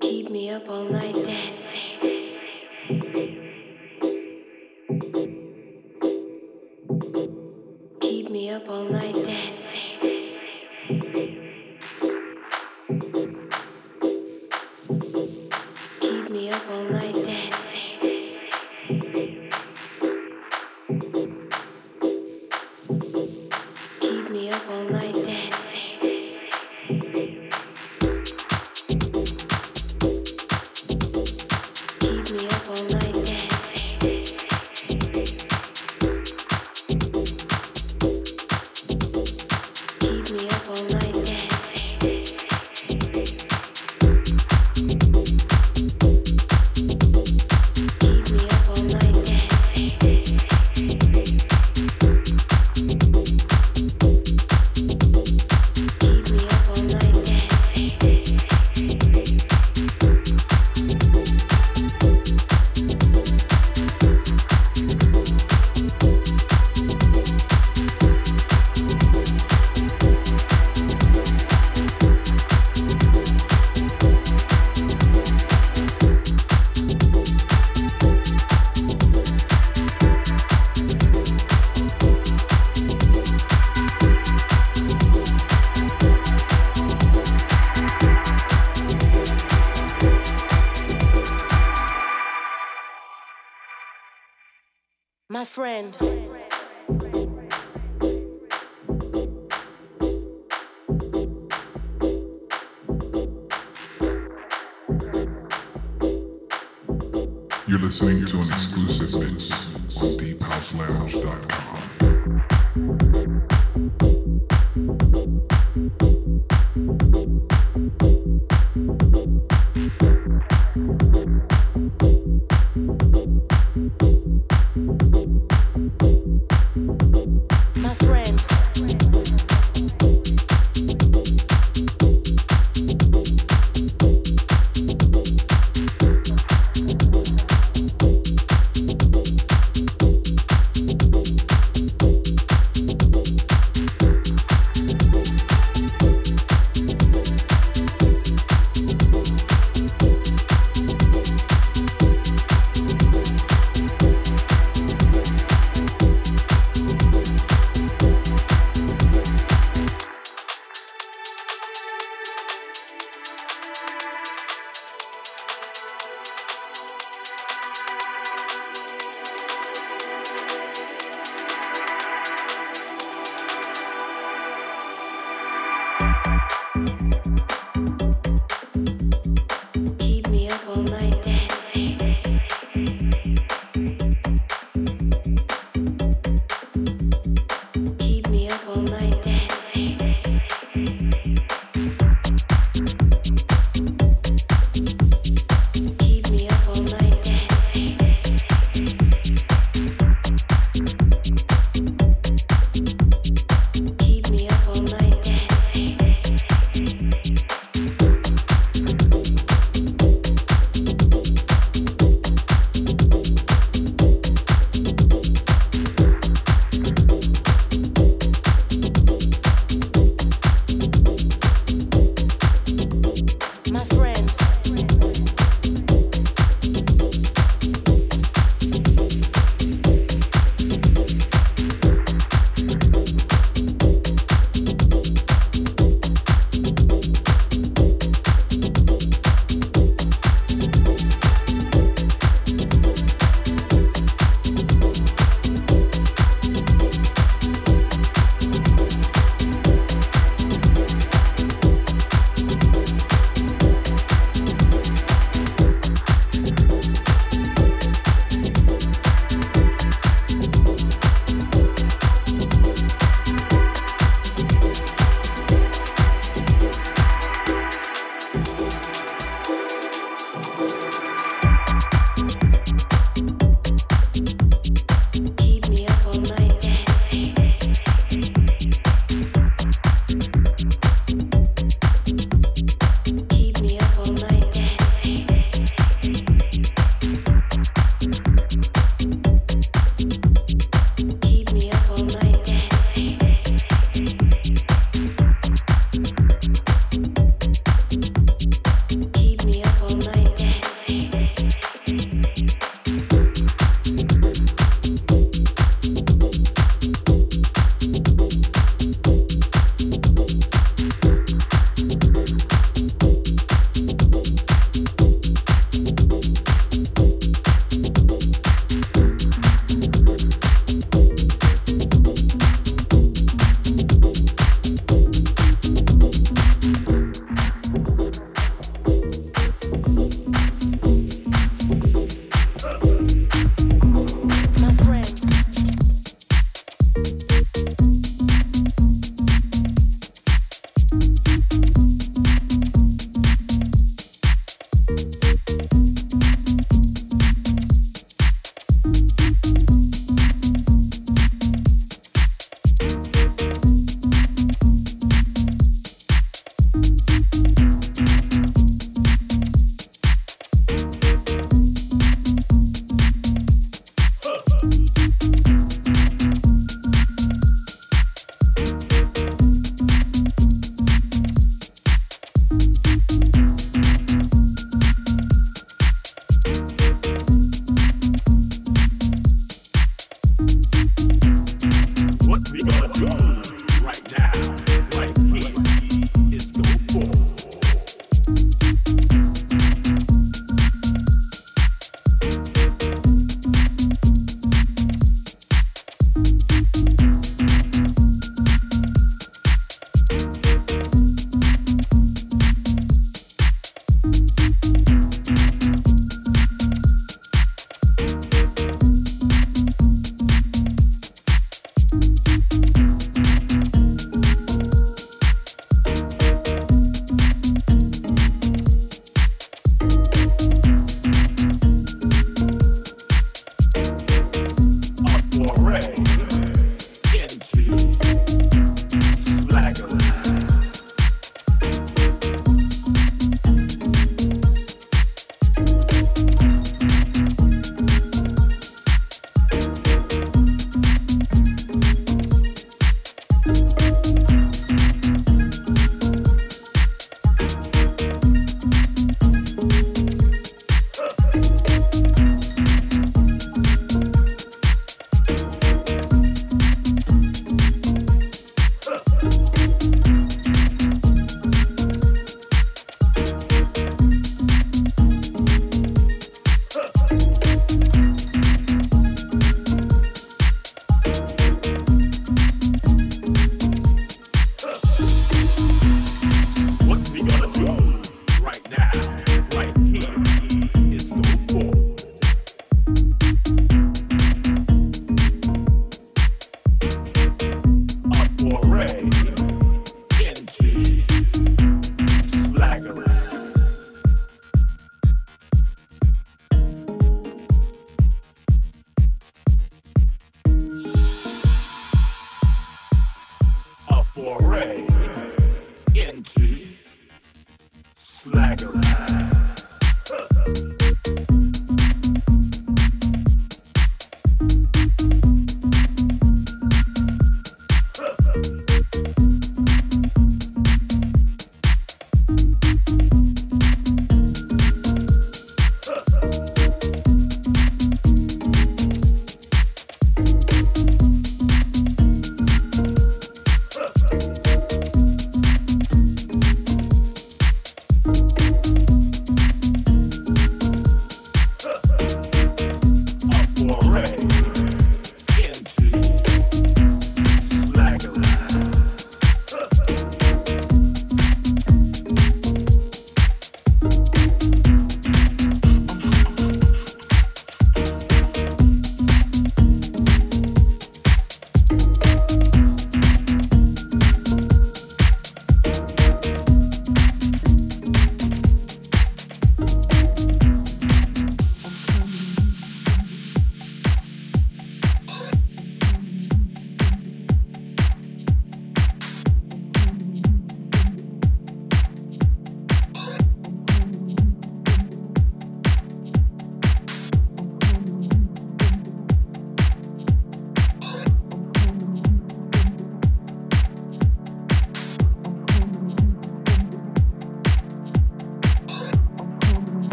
Keep me up all night dancing. Keep me up all night. my friend. You're listening to an exclusive mix on DeepHouseLounge.com.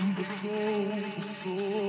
from the soul, the soul.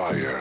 fire.